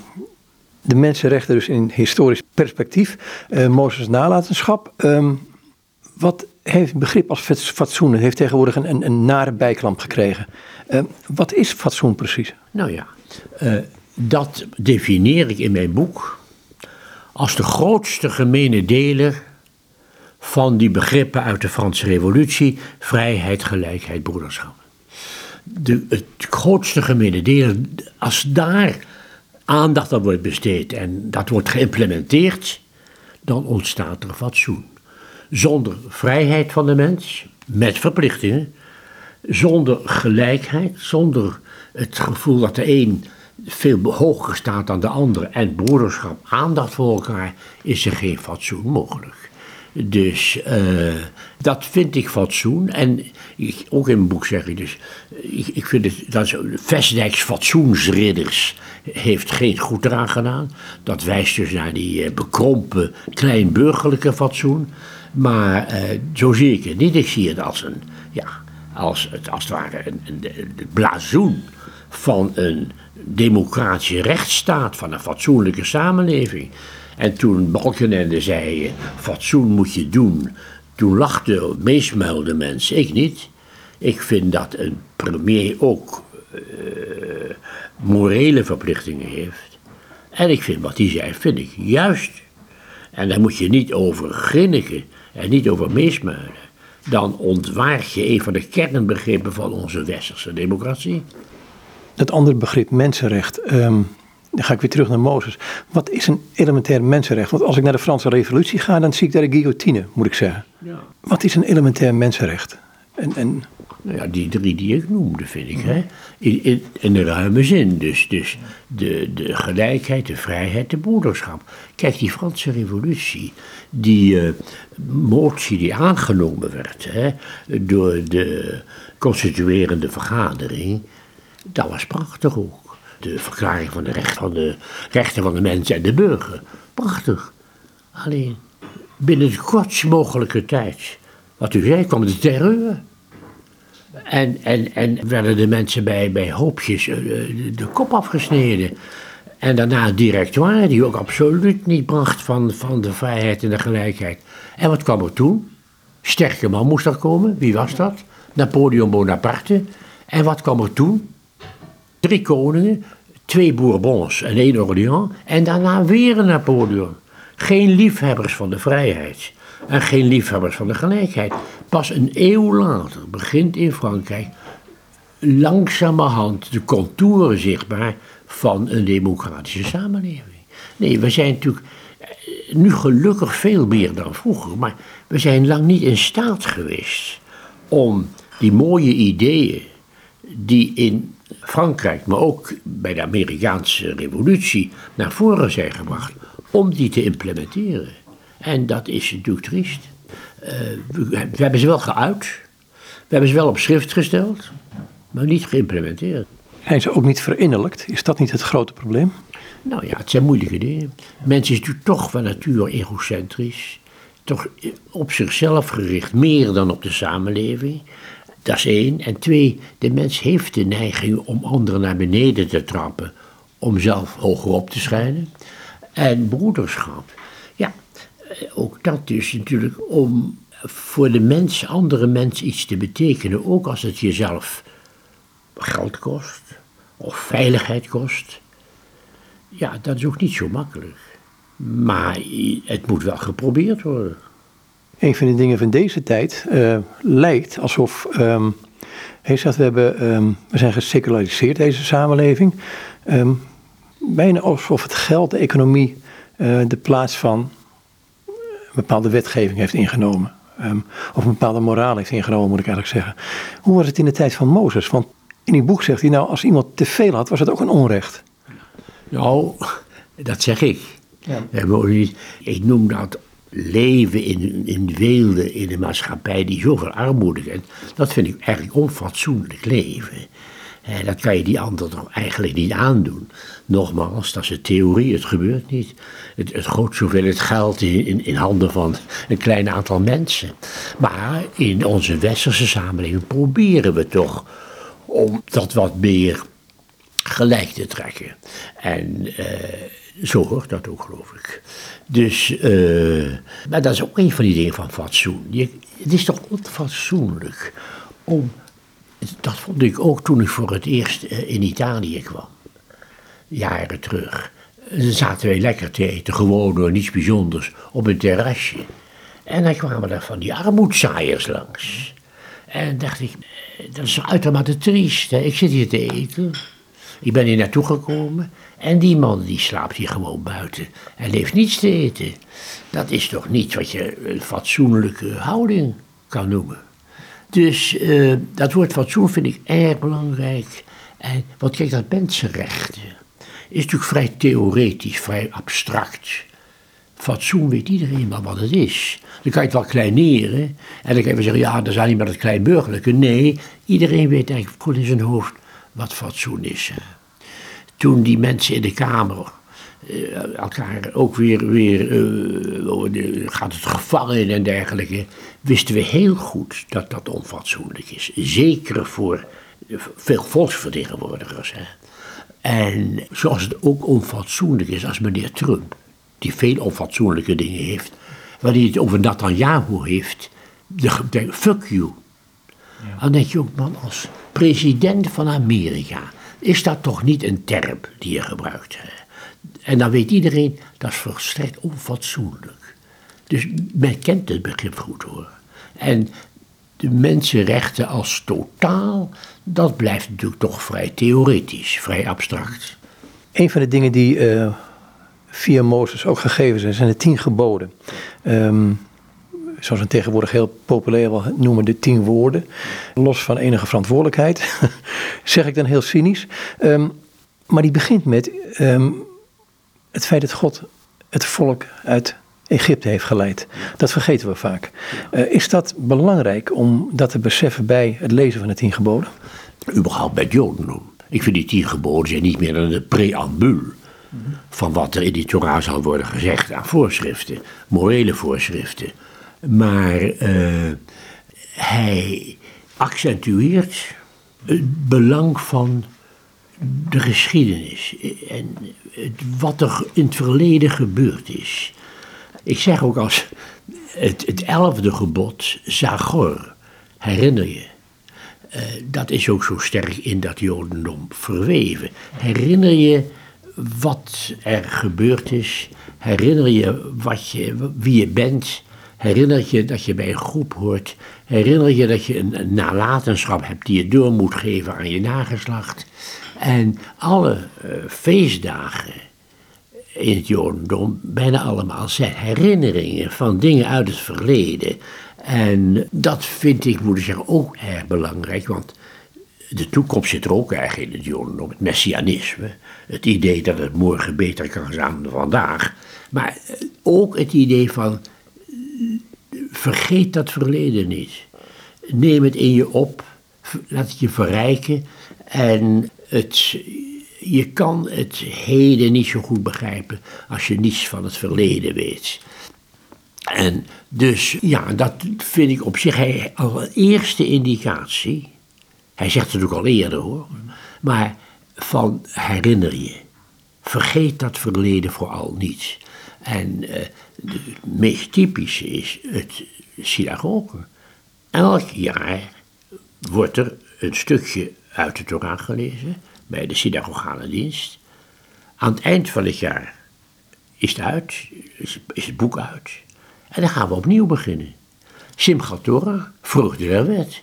de mensenrechten, dus in historisch perspectief. Uh, Mozes nalatenschap. Um, wat heeft het begrip als fatsoen? Het heeft tegenwoordig een, een, een nare bijklamp gekregen. Uh, wat is fatsoen precies? Nou ja, uh, dat definieer ik in mijn boek als de grootste gemene deler van die begrippen uit de Franse Revolutie: vrijheid, gelijkheid, broederschap. De, het grootste gemene als daar aandacht aan wordt besteed en dat wordt geïmplementeerd, dan ontstaat er fatsoen. Zonder vrijheid van de mens, met verplichtingen, zonder gelijkheid, zonder het gevoel dat de een veel hoger staat dan de andere en broederschap, aandacht voor elkaar, is er geen fatsoen mogelijk. Dus uh, dat vind ik fatsoen. En ik, ook in mijn boek zeg ik dus, ik, vind het, dat Vestdijks fatsoensridders heeft geen goed eraan gedaan. Dat wijst dus naar die uh, bekrompen kleinburgerlijke fatsoen. Maar uh, zo zie ik het niet. Ik zie het als een, ja, als, het, als het ware een, een, een blazoen van een democratische rechtsstaat, van een fatsoenlijke samenleving. En toen Balkenende zei, fatsoen moet je doen, toen lachten, meesmuilden mensen, ik niet. Ik vind dat een premier ook uh, morele verplichtingen heeft. En ik vind wat hij zei, vind ik juist. En daar moet je niet over grinniken en niet over meesmuilen. Dan ontwaart je een van de kernbegrippen van onze westerse democratie. Het andere begrip mensenrecht. Um, dan ga ik weer terug naar Mozes. Wat is een elementair mensenrecht? Want als ik naar de Franse Revolutie ga, dan zie ik daar de guillotine, moet ik zeggen. Ja. Wat is een elementair mensenrecht? En, en... Nou ja, die drie die ik noemde, vind ik. Hè? In, in, in de ruime zin. Dus, dus de, de gelijkheid, de vrijheid, de broederschap. Kijk, die Franse revolutie, die uh, motie die aangenomen werd hè, door de constituerende vergadering, dat was prachtig ook. De verklaring van de, van de rechten van de mensen en de burger. Prachtig. Alleen binnen de kortst mogelijke tijd, wat u zei, kwam de terreur. En, en, en werden de mensen bij, bij hoopjes eh, de, kop afgesneden. En daarna het directoire, die ook absoluut niet bracht van, van de vrijheid en de gelijkheid. En wat kwam er toen? Sterke man moest er komen. Wie was dat? Napoleon Bonaparte. En wat kwam er toen? Drie koningen, twee Bourbons en één Orléans. En daarna weer een Napoleon. Geen liefhebbers van de vrijheid en geen liefhebbers van de gelijkheid. Pas een eeuw later begint in Frankrijk langzamerhand de contouren zichtbaar van een democratische samenleving. Nee, we zijn natuurlijk eh, nu gelukkig veel meer dan vroeger, maar we zijn lang niet in staat geweest om die mooie ideeën die in Frankrijk, maar ook bij de Amerikaanse revolutie naar voren zijn gebracht, om die te implementeren. En dat is natuurlijk triest. Uh, we, we, hebben ze wel geuit, we hebben ze wel op schrift gesteld, maar niet geïmplementeerd. Zijn ze ook niet verinnerlijkt? Is dat niet het grote probleem? Nou ja, het zijn moeilijke dingen. Mensen is natuurlijk toch van nature egocentrisch. Toch op zichzelf gericht, meer dan op de samenleving. Dat is één. En twee, de mens heeft de neiging om anderen naar beneden te trappen. Om zelf hoger op te schijnen. En broederschap. Ja, ook dat is natuurlijk om voor de mens, andere mensen iets te betekenen. Ook als het jezelf geld kost. Of veiligheid kost. Ja, dat is ook niet zo makkelijk. Maar het moet wel geprobeerd worden. Een van de dingen van deze tijd uh, lijkt alsof. Um, hij zegt, we, hebben, um, we zijn geseculariseerd, deze samenleving. Um, bijna alsof het geld, de economie, uh, de plaats van een bepaalde wetgeving heeft ingenomen. of een bepaalde moraal heeft ingenomen, moet ik eigenlijk zeggen. Hoe was het in de tijd van Mozes? Want in die boek zegt hij, nou, als iemand te veel had, was het ook een onrecht. Nou, dat zeg ik. Ja. Ik noem dat leven in, in weelde in een maatschappij die zoveel armoede kent, dat vind ik eigenlijk onfatsoenlijk leven. En dat kan je die ander toch eigenlijk niet aandoen. Nogmaals, dat is een theorie, het gebeurt niet. Het, het gooit zoveel het geld in, in, in, handen van een klein aantal mensen. Maar in onze westerse samenleving proberen we toch om dat wat meer gelijk te trekken. En uh, zo hoort dat ook, geloof ik. Dus, uh, maar dat is ook een van die dingen van fatsoen. Je, het is toch onfatsoenlijk om. Dat vond ik ook toen ik voor het eerst eh, in Italië kwam, jaren terug. Dan zaten wij lekker te eten, gewoon door niets bijzonders, op een terrasje. En dan kwamen er van die armoedzaaiers langs. En dacht ik, dat is uitermate triest. Hè? Ik zit hier te eten. Ik ben hier naartoe gekomen. En die man die slaapt hier gewoon buiten. En heeft niets te eten. Dat is toch niet wat je een fatsoenlijke houding kan noemen. Dus uh, dat woord fatsoen vind ik erg belangrijk. En, want kijk, dat mensenrechten is natuurlijk vrij theoretisch, vrij abstract. Fatsoen weet iedereen wel wat het is. Dan kan je het wel kleineren. En dan kan je zeggen, ja, dat is alleen maar het kleinburgerlijke. Nee, iedereen weet eigenlijk goed in zijn hoofd wat fatsoen is. Toen die mensen in de Kamer uh, elkaar ook weer, weer uh, gaat het gevangen in en dergelijke, wisten we heel goed dat dat onfatsoenlijk is. Zeker voor veel volksvertegenwoordigers. Hè. En zoals het ook onfatsoenlijk is als meneer Trump, die veel onfatsoenlijke dingen heeft, wanneer hij het over Netanyahu heeft, de, de fuck you. Ja. Dan denk je ook, man, als president van Amerika, is dat toch niet een term die je gebruikt? En dan weet iedereen, dat is volstrekt onfatsoenlijk. Dus men kent het begrip goed hoor. En de mensenrechten als totaal, dat blijft natuurlijk toch vrij theoretisch, vrij abstract. Een van de dingen die uh, via Mozes ook gegeven zijn, zijn de tien geboden. Um, zoals we tegenwoordig heel populair noemen, de tien woorden. Los van enige verantwoordelijkheid, zeg ik dan heel cynisch. Ehm, maar die begint met ehm, het feit dat God het volk uit Egypte heeft geleid. Dat vergeten we vaak. Uh, is dat belangrijk om dat te beseffen bij het lezen van de tien geboden? Überhaupt bij het Jodendom. Ik vind die tien geboden zijn niet meer dan een preambul van wat er in die Torah zal worden gezegd aan voorschriften, morele voorschriften. Maar uh, hij accentueert het belang van de geschiedenis en wat er in het verleden gebeurd is. Ik zeg ook als het, het elfde gebod, Zagor, herinner je. Uh, dat is ook zo sterk in dat Jodendom verweven. Herinner je wat er gebeurd is? Herinner je, wat je wie je bent? Herinner je dat je bij een groep hoort? Herinner je dat je een, nalatenschap hebt die je door moet geven aan je nageslacht? En alle uh, feestdagen in het Jodendom, bijna allemaal, zijn herinneringen van dingen uit het verleden. En dat vind ik, moet ik zeggen, ook erg belangrijk, want de toekomst zit er ook eigenlijk in het Jodendom, het messianisme. Het idee dat het morgen beter kan gaan dan vandaag. Maar eh, ook het idee van, vergeet dat verleden niet. Neem het in je op, laat het je verrijken en het, je kan het heden niet zo goed begrijpen als je niets van het verleden weet. En dus, ja, dat vind ik op zich hij, al een eerste indicatie. Hij zegt het ook al eerder hoor. Maar van herinner je. Vergeet dat verleden vooral niet. En uh, het meest typische is het synagoge. Elk jaar wordt er een stukje uit de Torah gelezen bij de synagogale dienst. Aan het eind van het jaar is het uit, is het boek uit. En dan gaan we opnieuw beginnen. Simchat Torah, vreugde der wet.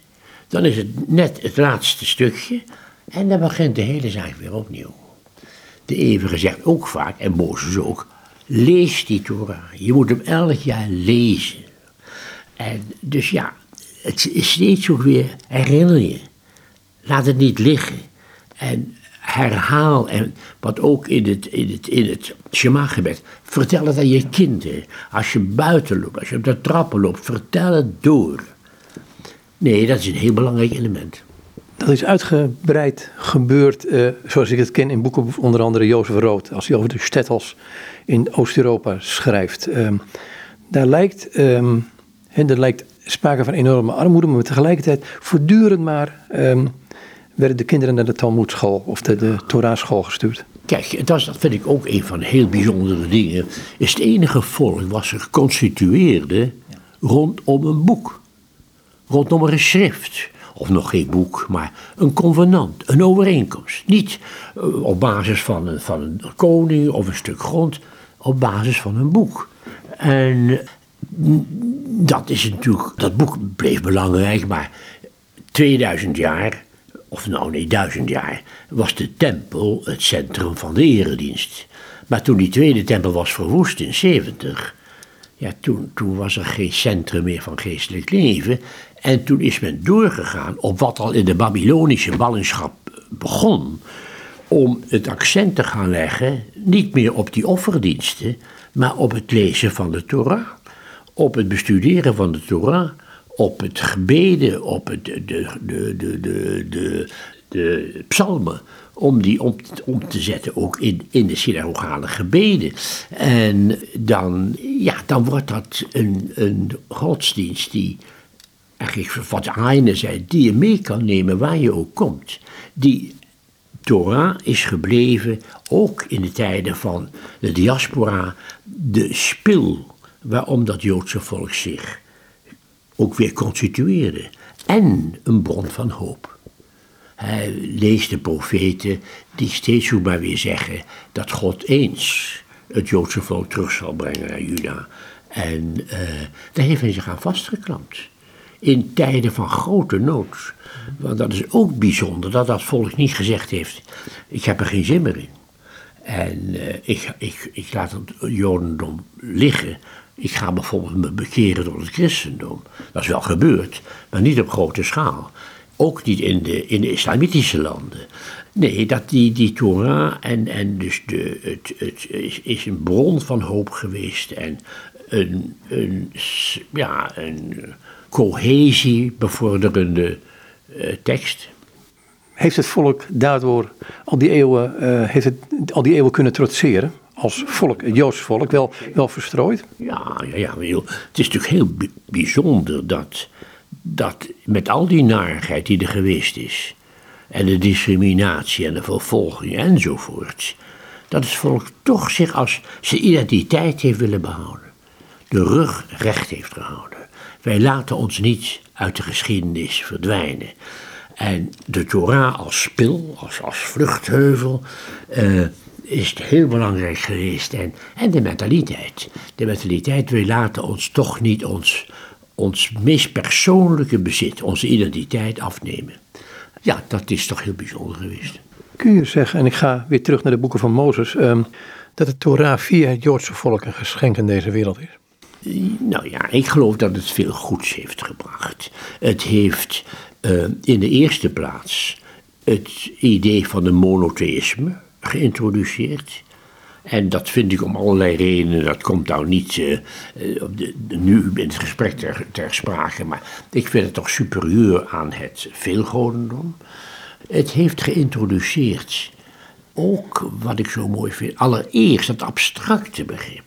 Dan is het net het laatste stukje en dan begint de hele zaak weer opnieuw. De Eeuwige zegt ook vaak, en Mozes ook, lees die Torah. Je moet hem elk jaar lezen. En dus ja, het is steeds ook weer, herinner je. Laat het niet liggen. En herhaal, en wat ook in het, in het, in het Shema-gebed, vertel het aan je kinderen. Als je buiten loopt, als je op de trappen loopt, vertel het door. Nee, dat is een heel belangrijk element. Dat is uitgebreid gebeurd, uh, zoals ik het ken in boeken, onder andere Jozef Rood, als hij over de stettels in Oost-Europa schrijft. Um, daar, lijkt, um, lijkt sprake van enorme armoede, maar tegelijkertijd voortdurend maar um, werden de kinderen naar de Talmudschool of de, de Torah-school gestuurd. Kijk, dat, dat vind ik ook een van de heel bijzondere dingen. Is het enige volk wat zich constitueerde rondom een boek. Rondom een schrift. Of nog geen boek, maar een convenant, een overeenkomst. Niet uh, op basis van een, van een koning of een stuk grond, op basis van een boek. En dat is natuurlijk, dat boek bleef belangrijk, maar 2000 jaar of nou nee, duizend jaar, was de tempel het centrum van de eredienst. Maar toen die tweede tempel was verwoest in 70, ja, toen, toen was er geen centrum meer van geestelijk leven. En toen is men doorgegaan op wat al in de Babylonische ballingschap begon, om het accent te gaan leggen, niet meer op die offerdiensten, maar op het lezen van de Torah, op het bestuderen van de Torah op het gebeden, op het, de, de, de, de, de, de psalmen, om die om, te zetten ook in, in de synagogale gebeden. En dan, ja, dan wordt dat een, een godsdienst die, wat Heine zei, die je mee kan nemen waar je ook komt. Die Torah is gebleven, ook in de tijden van de diaspora, de spil waarom dat Joodse volk zich ook weer constitueerde. En een bron van hoop. Hij leest de profeten die steeds maar weer zeggen dat God eens het Joodse volk terug zal brengen naar Juda. En uh, daar heeft hij zich aan vastgeklampt. In tijden van grote nood. Want dat is ook bijzonder dat dat volk niet gezegd heeft: ik heb er geen zin meer in. En uh, ik, ik, ik laat het Jodendom liggen Ik ga bijvoorbeeld me bekeren tot het christendom. Dat is wel gebeurd, maar niet op grote schaal. Ook niet in de, in de islamitische landen. Nee, dat die, die Torah en, en dus de, het, het is, is een bron van hoop geweest. En een, een, ja, een cohesie bevorderende uh, tekst. Heeft het volk daardoor al die eeuwen, uh, heeft het al die eeuwen kunnen trotseren? Als volk, het Joods volk, wel, wel verstrooid? Ja, ja, ja, het is natuurlijk heel bijzonder dat, dat met al die narigheid die er geweest is, en de discriminatie en de vervolging enzovoort, dat het volk toch zich als zijn identiteit heeft willen behouden. De rug recht heeft gehouden. Wij laten ons niet uit de geschiedenis verdwijnen. En de Torah als spil, als, als vluchtheuvel, uh, is heel belangrijk geweest. En, en de mentaliteit. De mentaliteit, wij laten ons toch niet ons, ons meest persoonlijke bezit, onze identiteit afnemen. Ja, dat is toch heel bijzonder geweest. Kun je zeggen, en ik ga weer terug naar de boeken van Mozes, um, dat de Torah via het Joodse volk een geschenk in deze wereld is? Nou ja, ik geloof dat het veel goeds heeft gebracht. Het heeft uh, in de eerste plaats het idee van de monotheïsme geïntroduceerd. En dat vind ik om allerlei redenen, dat komt nou niet uh, de, de, nu in het gesprek ter, ter, sprake, maar ik vind het toch superieur aan het veelgodendom. Het heeft geïntroduceerd ook, wat ik zo mooi vind, allereerst het abstracte begrip.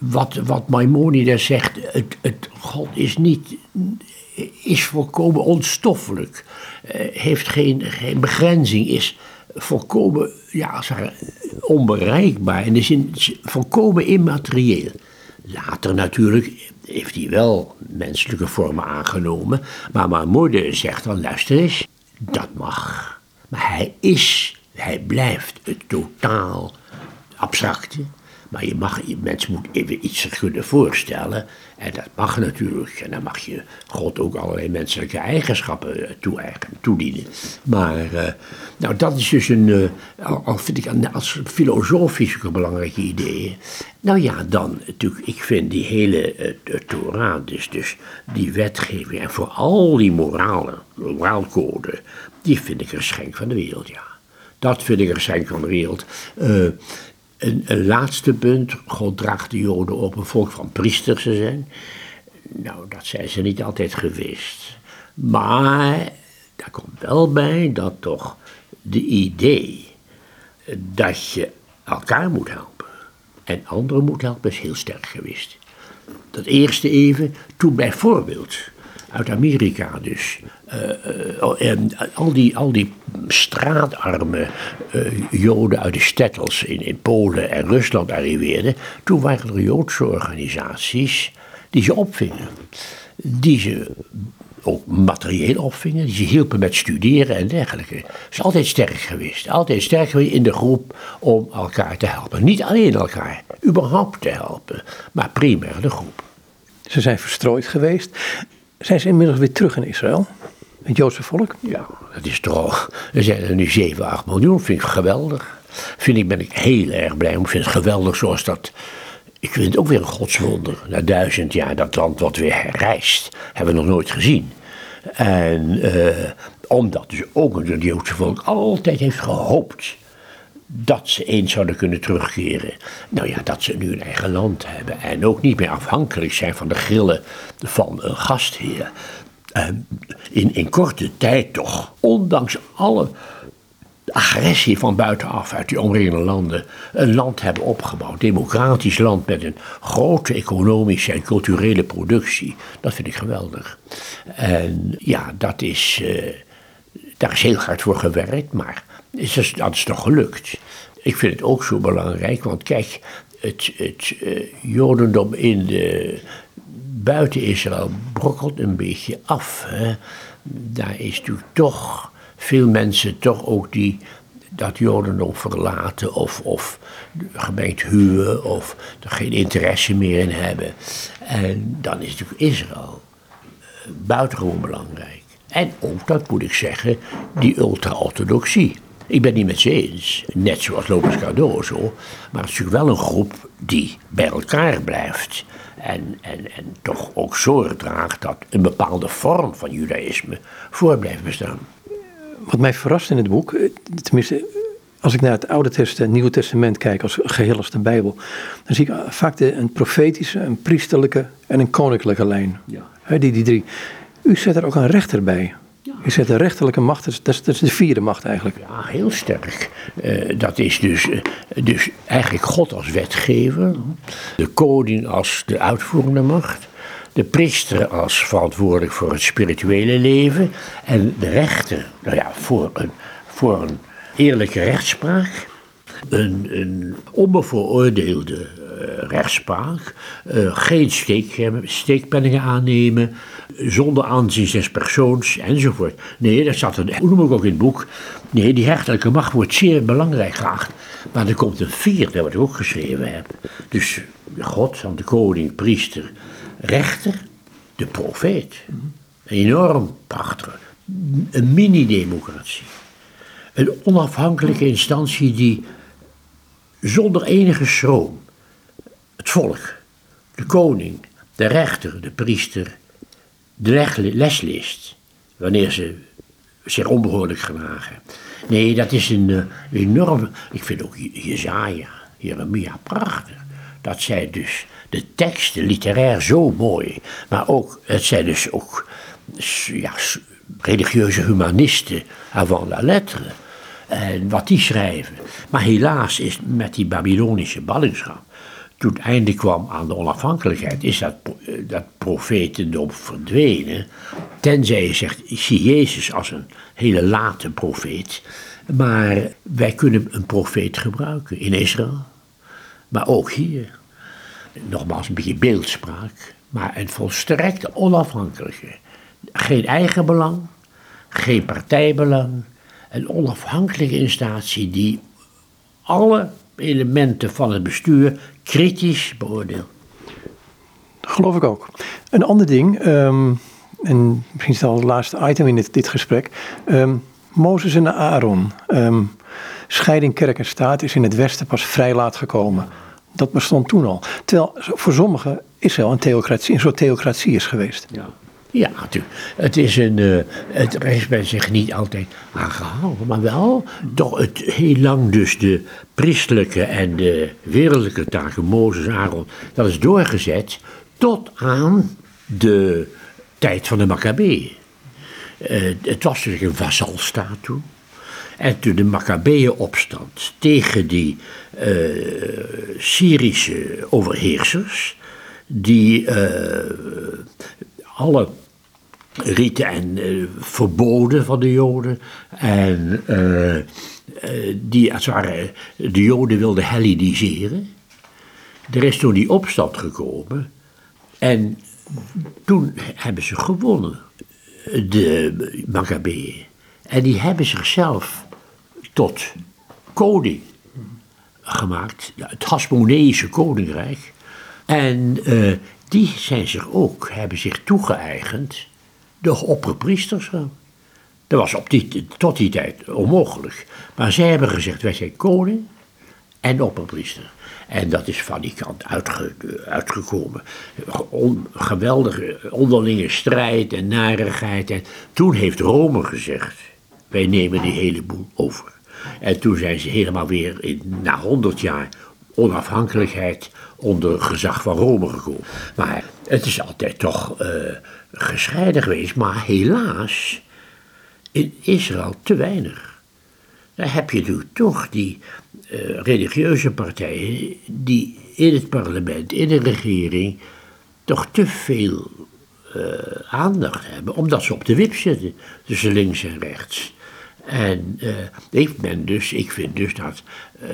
Wat, wat Maimonides zegt, het, het God is niet, is volkomen onstoffelijk, uh, heeft geen, geen begrenzing, is volkomen ja, onbereikbaar. In de zin volkomen immaterieel. Later natuurlijk heeft hij wel menselijke vormen aangenomen. Maar moeder zegt dan, luister eens, dat mag. Maar hij is, hij blijft het totaal abstracte. Maar je mag, je mens moet even iets kunnen voorstellen. En dat mag natuurlijk. En dan mag je God ook allerlei menselijke eigenschappen eh, toe toedienen. Maar uh, nou, dat is dus een, uh, al vind ik als filosofisch ook een belangrijk idee. Nou ja, dan natuurlijk, ik vind die hele uh, Torah, dus, dus die wetgeving en vooral die moralen, moraalcode, die vind ik een geschenk van de wereld, ja. Dat vind ik een geschenk van de wereld. Een, laatste punt, God draagt de Joden op een volk van priesters te zijn. Nou, dat zijn ze niet altijd geweest. Maar daar komt wel bij dat toch de idee dat je elkaar moet helpen en anderen moet helpen is heel sterk geweest. Dat eerste even, toen bijvoorbeeld uit Amerika dus. Uh, al, die, al die straatarme uh, Joden uit de stettels in, in Polen en Rusland arriveerden. Toen waren er Joodse organisaties die ze opvingen. Die ze ook materieel opvingen, die ze hielpen met studeren en dergelijke. Ze is altijd sterk geweest. Altijd sterk geweest in de groep om elkaar te helpen. Niet alleen elkaar, überhaupt te helpen, maar primair de groep. Ze zijn verstrooid geweest. Zijn ze inmiddels weer terug in Israël? Het Joodse volk? Ja, dat is toch. Er zijn er nu 7, 8 miljoen. Vind ik geweldig. Vind ik, ben ik heel erg blij. Ik vind het geweldig zoals dat. Ik vind het ook weer een godswonder. Na duizend jaar dat land wat weer herrijst. Hebben we nog nooit gezien. En uh, omdat dus ook het Joodse volk altijd heeft gehoopt dat ze eens zouden kunnen terugkeren. Nou ja, dat ze nu een eigen land hebben en ook niet meer afhankelijk zijn van de grillen van een gastheer. Ehm, in, in korte tijd toch, ondanks alle agressie van buitenaf uit die omringende landen, een land hebben opgebouwd. Democratisch land met een grote economische en culturele productie. Dat vind ik geweldig. En ja, dat is, uh, daar is heel hard voor gewerkt, maar is dus, dat is toch gelukt. Ik vind het ook zo belangrijk, want kijk, het, het uh, Jodendom in de, buiten Israël brokkelt een beetje af. Hè. Daar is natuurlijk toch veel mensen toch ook die dat Jodendom verlaten of, of gemeente huwen of er geen interesse meer in hebben. En dan is natuurlijk Israël buitengewoon belangrijk. En ook, dat moet ik zeggen, die ultra-orthodoxie. Ik ben niet met ze eens, net zoals Lopez Cardozo. Maar het is natuurlijk wel een groep die bij elkaar blijft. En, en, en toch ook zorg draagt dat een bepaalde vorm van judaïsme voor blijft bestaan. Wat mij verrast in het boek, eh, tenminste als ik naar het Oude Testament, Nieuwe Testament kijk als geheel als de Bijbel, dan zie ik vaak de, een profetische, een priesterlijke en een koninklijke lijn. Ja. die, die drie. U zet er ook een rechter bij. U zet de rechterlijke macht, dat is, is, de vierde macht eigenlijk. Ja, heel sterk. Uh, dat is dus, uh, dus eigenlijk God als wetgever, de koning als de uitvoerende macht, de priester als verantwoordelijk voor het spirituele leven en de rechter nou ja, voor, een, voor een eerlijke rechtspraak. Een, een onbevooroordeelde uh, rechtspraak. geen steek, steekpenningen aannemen zonder aanzien des persoons enzovoort. Nee, dat zat er, noem ik ook in het boek. Nee, die rechterlijke macht wordt zeer belangrijk geacht. Maar er komt een vierde, wat ik ook geschreven heb. Dus God, de koning, priester, rechter, de profeet. Enorm prachtig. Een mini-democratie. Een onafhankelijke instantie die zonder enige schroom het volk, de koning, de rechter, de priester de les leest. Wanneer ze zich onbehoorlijk gedragen. Nee, dat is een uh, enorm. Ik vind ook Jezaja, Jeremia prachtig. Dat zij dus de teksten literair zo mooi. Maar ook, het zijn dus ook ja, religieuze humanisten avant la lettre. En wat die schrijven. Maar helaas is met die Babylonische ballingschap toen het einde kwam aan de onafhankelijkheid, is dat, eh, dat profetendom verdwenen. Tenzij je zegt, ik zie Jezus als een hele late profeet. Maar wij kunnen een profeet gebruiken in Israël, maar ook hier. Nogmaals, een beetje beeldspraak, maar een volstrekt onafhankelijke. Geen eigen belang, geen partijbelang. Een onafhankelijke instantie die alle elementen van het bestuur kritisch beoordeeld. Geloof ik ook. Een ander ding, um, en misschien is het al het laatste item in dit, dit gesprek. Um, Mozes en Aaron. Um, scheiding kerk en staat is in het Westen pas vrij laat gekomen. Dat bestond toen al. Terwijl voor sommigen Israël een, theocratie, een soort theocratie is geweest. Ja. Ja, natuurlijk. Het is een. Uh, het bij zich niet altijd aangehouden, maar wel toch het heel lang dus de priestelijke en de wereldlijke taken, Mozes, Aaron, dat is doorgezet tot aan de tijd van de Maccabeeën. Uh, het was natuurlijk een vazalstaat toen. En toen de Maccabeeën opstand tegen die uh, Syrische overheersers, die alle riten en uh, verboden van de Joden. En uh, uh, die als het ware de Joden wilden helleniseren. Er is toen die opstand gekomen. En toen hebben ze gewonnen, de Maccabeeën. En die hebben zichzelf tot koning gemaakt, het Hasmoneïsche koninkrijk. En die zijn zich ook, hebben zich toegeëigend de opperpriesters. Dat was op die, tot die tijd onmogelijk. Maar zij hebben gezegd, wij zijn koning en opperpriester. En dat is van die kant uitge, uitgekomen. Geweldige onderlinge strijd en narigheid. En toen heeft Rome gezegd, wij nemen die hele boel over. En toen zijn ze helemaal weer in, na honderd jaar onafhankelijkheid onder gezag van Rome gekomen. Maar het is altijd toch uh, gescheiden geweest, maar helaas in Israël te weinig. Daar heb je toch die uh, religieuze partijen die in het parlement, in de regering, toch te veel uh, aandacht hebben, omdat ze op de wip zitten tussen links en rechts. En uh, ik, ben dus, ik vind dus dat uh,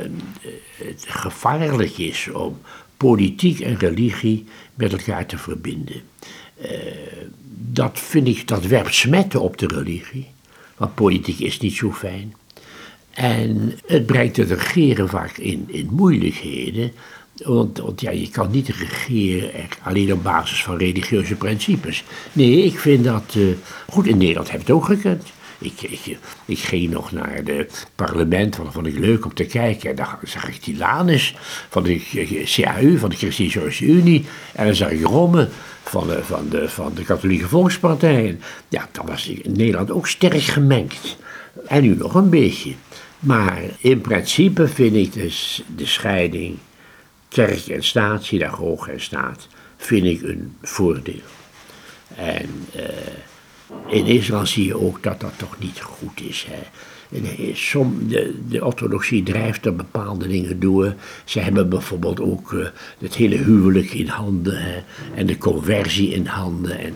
het gevaarlijk is om politiek en religie met elkaar te verbinden. Uh, dat vind ik, dat werpt smetten op de religie. Want politiek is niet zo fijn. En het brengt het regeren vaak in, in moeilijkheden. Want, want, ja, je kan niet regeren alleen op basis van religieuze principes. Nee, ik vind dat. Uh, goed, in Nederland heb je het ook gekend. Ik, ik, ik ging nog naar het parlement, dat vond ik leuk om te kijken. En dan zag ik Tilanus van de CAU, van de Christelijke Unie. En dan zag ik Romme van de, van de, van de Katholieke Volkspartij. Ja, dan was in Nederland ook sterk gemengd. En nu nog een beetje. Maar in principe vind ik dus de scheiding kerk en staat, synagoge en staat, vind ik een voordeel. En uh, in Israël zie je ook dat dat toch niet goed is. Hè. Som, de, de orthodoxie drijft er bepaalde dingen door. Ze hebben bijvoorbeeld ook uh, het hele huwelijk in handen en de conversie in handen. En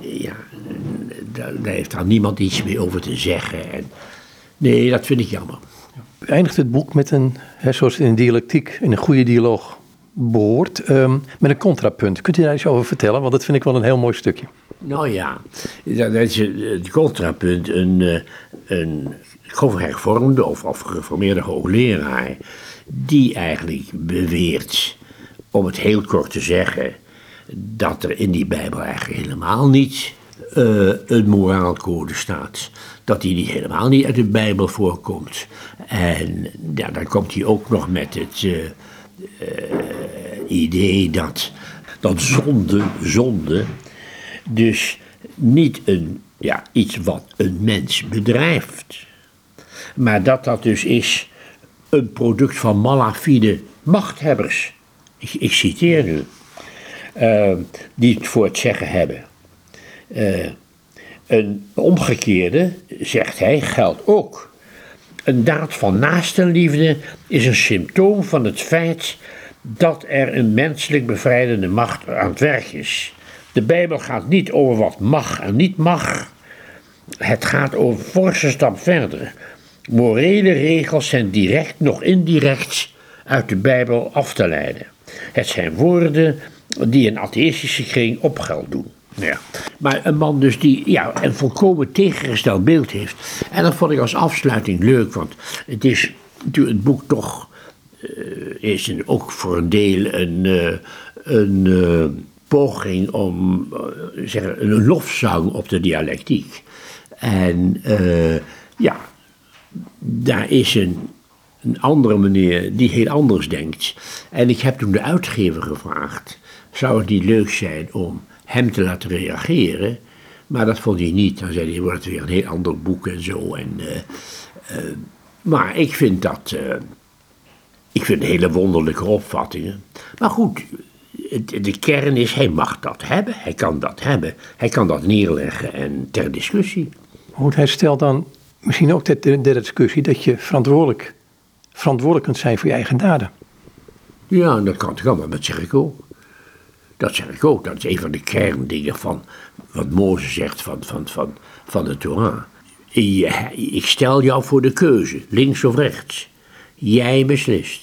ja, daar, heeft daar niemand iets meer over te zeggen. En, nee, dat vind ik jammer. Eindigt het boek met een, zoals in dialectiek, in een goede dialoog behoort, um, met een contrapunt. Kunt u daar iets over vertellen? Want dat vind ik wel een heel mooi stukje. Nou ja, dat is het contrapunt. Een, eh, een gevormde of, of hoogleraar, die eigenlijk beweert, om het heel kort te zeggen, dat er in die Bijbel eigenlijk helemaal niet uh, een moraalcode staat. Dat die niet helemaal niet uit de Bijbel voorkomt. En ja, dan komt hij ook nog met het uh, idee dat, dat zonde, zonde, dus niet een, ja, iets wat een mens bedrijft. Maar dat dat dus is een product van malafide machthebbers. Ik, citeer nu. Uh, die het voor het zeggen hebben. Uh, een omgekeerde, zegt hij, geldt ook. Een daad van naastenliefde is een symptoom van het feit dat er een menselijk bevrijdende macht aan het werk is. De Bijbel gaat niet over wat mag en niet mag. Het gaat over forse stap verder. Morele regels zijn direct, nog indirect, uit de Bijbel af te leiden. Het zijn woorden die een atheïstische kring opgeld doen. Ja. Maar een man dus die ja, een volkomen tegengesteld beeld heeft. En dat vond ik als afsluiting leuk, want het is natuurlijk het boek toch uh, is ook voor een deel een, een uh, poging om zeggen, een lofzang op de dialectiek. En ja, daar is een, een andere meneer die heel anders denkt. En ik heb toen de uitgever gevraagd: zou het niet leuk zijn om hem te laten reageren? Maar dat vond hij niet. Dan zei hij: wordt weer een heel ander boek en zo. En, maar ik vind dat. Ik vind hele wonderlijke opvattingen. Maar goed, de kern is: hij mag dat hebben, hij kan dat hebben, hij kan dat neerleggen en ter discussie. Goed, hij stelt dan misschien ook de, de discussie dat je verantwoordelijk, verantwoordelijk kunt zijn voor je eigen daden. Ja, dat kan toch maar dat zeg ik ook. Dat zeg ik ook. Dat is een van de kerndingen van wat Mozes zegt van, van, van, van de Torah. Ik stel jou voor de keuze, links of rechts. Jij beslist.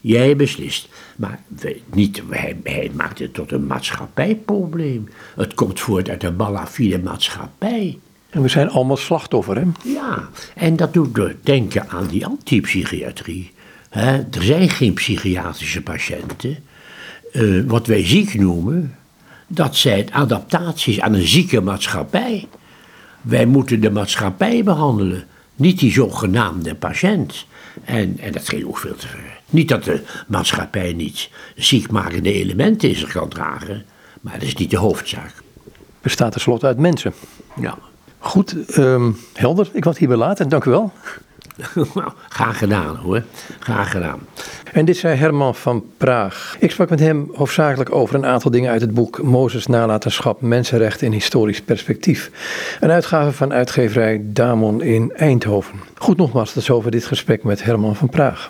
Jij beslist. Maar niet, hij, hij maakt het tot een maatschappijprobleem. Het komt voort uit een malafide maatschappij. En we zijn allemaal slachtoffer, hè? Ja, en dat doet me denken aan die antipsychiatrie. er zijn geen psychiatrische patiënten. Uh, wat wij ziek noemen, dat zijn adaptaties aan een zieke maatschappij. Wij moeten de maatschappij behandelen, niet die zogenaamde patiënt. En, en dat ging ook veel te ver. Niet dat de maatschappij niet ziekmakende elementen in zich kan dragen, maar dat is niet de hoofdzaak. Bestaat tenslotte uit mensen. Ja. Goed, um, helder. Ik was hierbij laten. Dank u wel. Nou, graag gedaan hoor. Graag gedaan. En dit zei Herman van Praag. Ik sprak met hem hoofdzakelijk over een aantal dingen uit het boek Mozes Nalatenschap, Mensenrechten in Historisch Perspectief. Een uitgave van uitgeverij Damon in Eindhoven. Goed nogmaals, dat is over dit gesprek met Herman van Praag.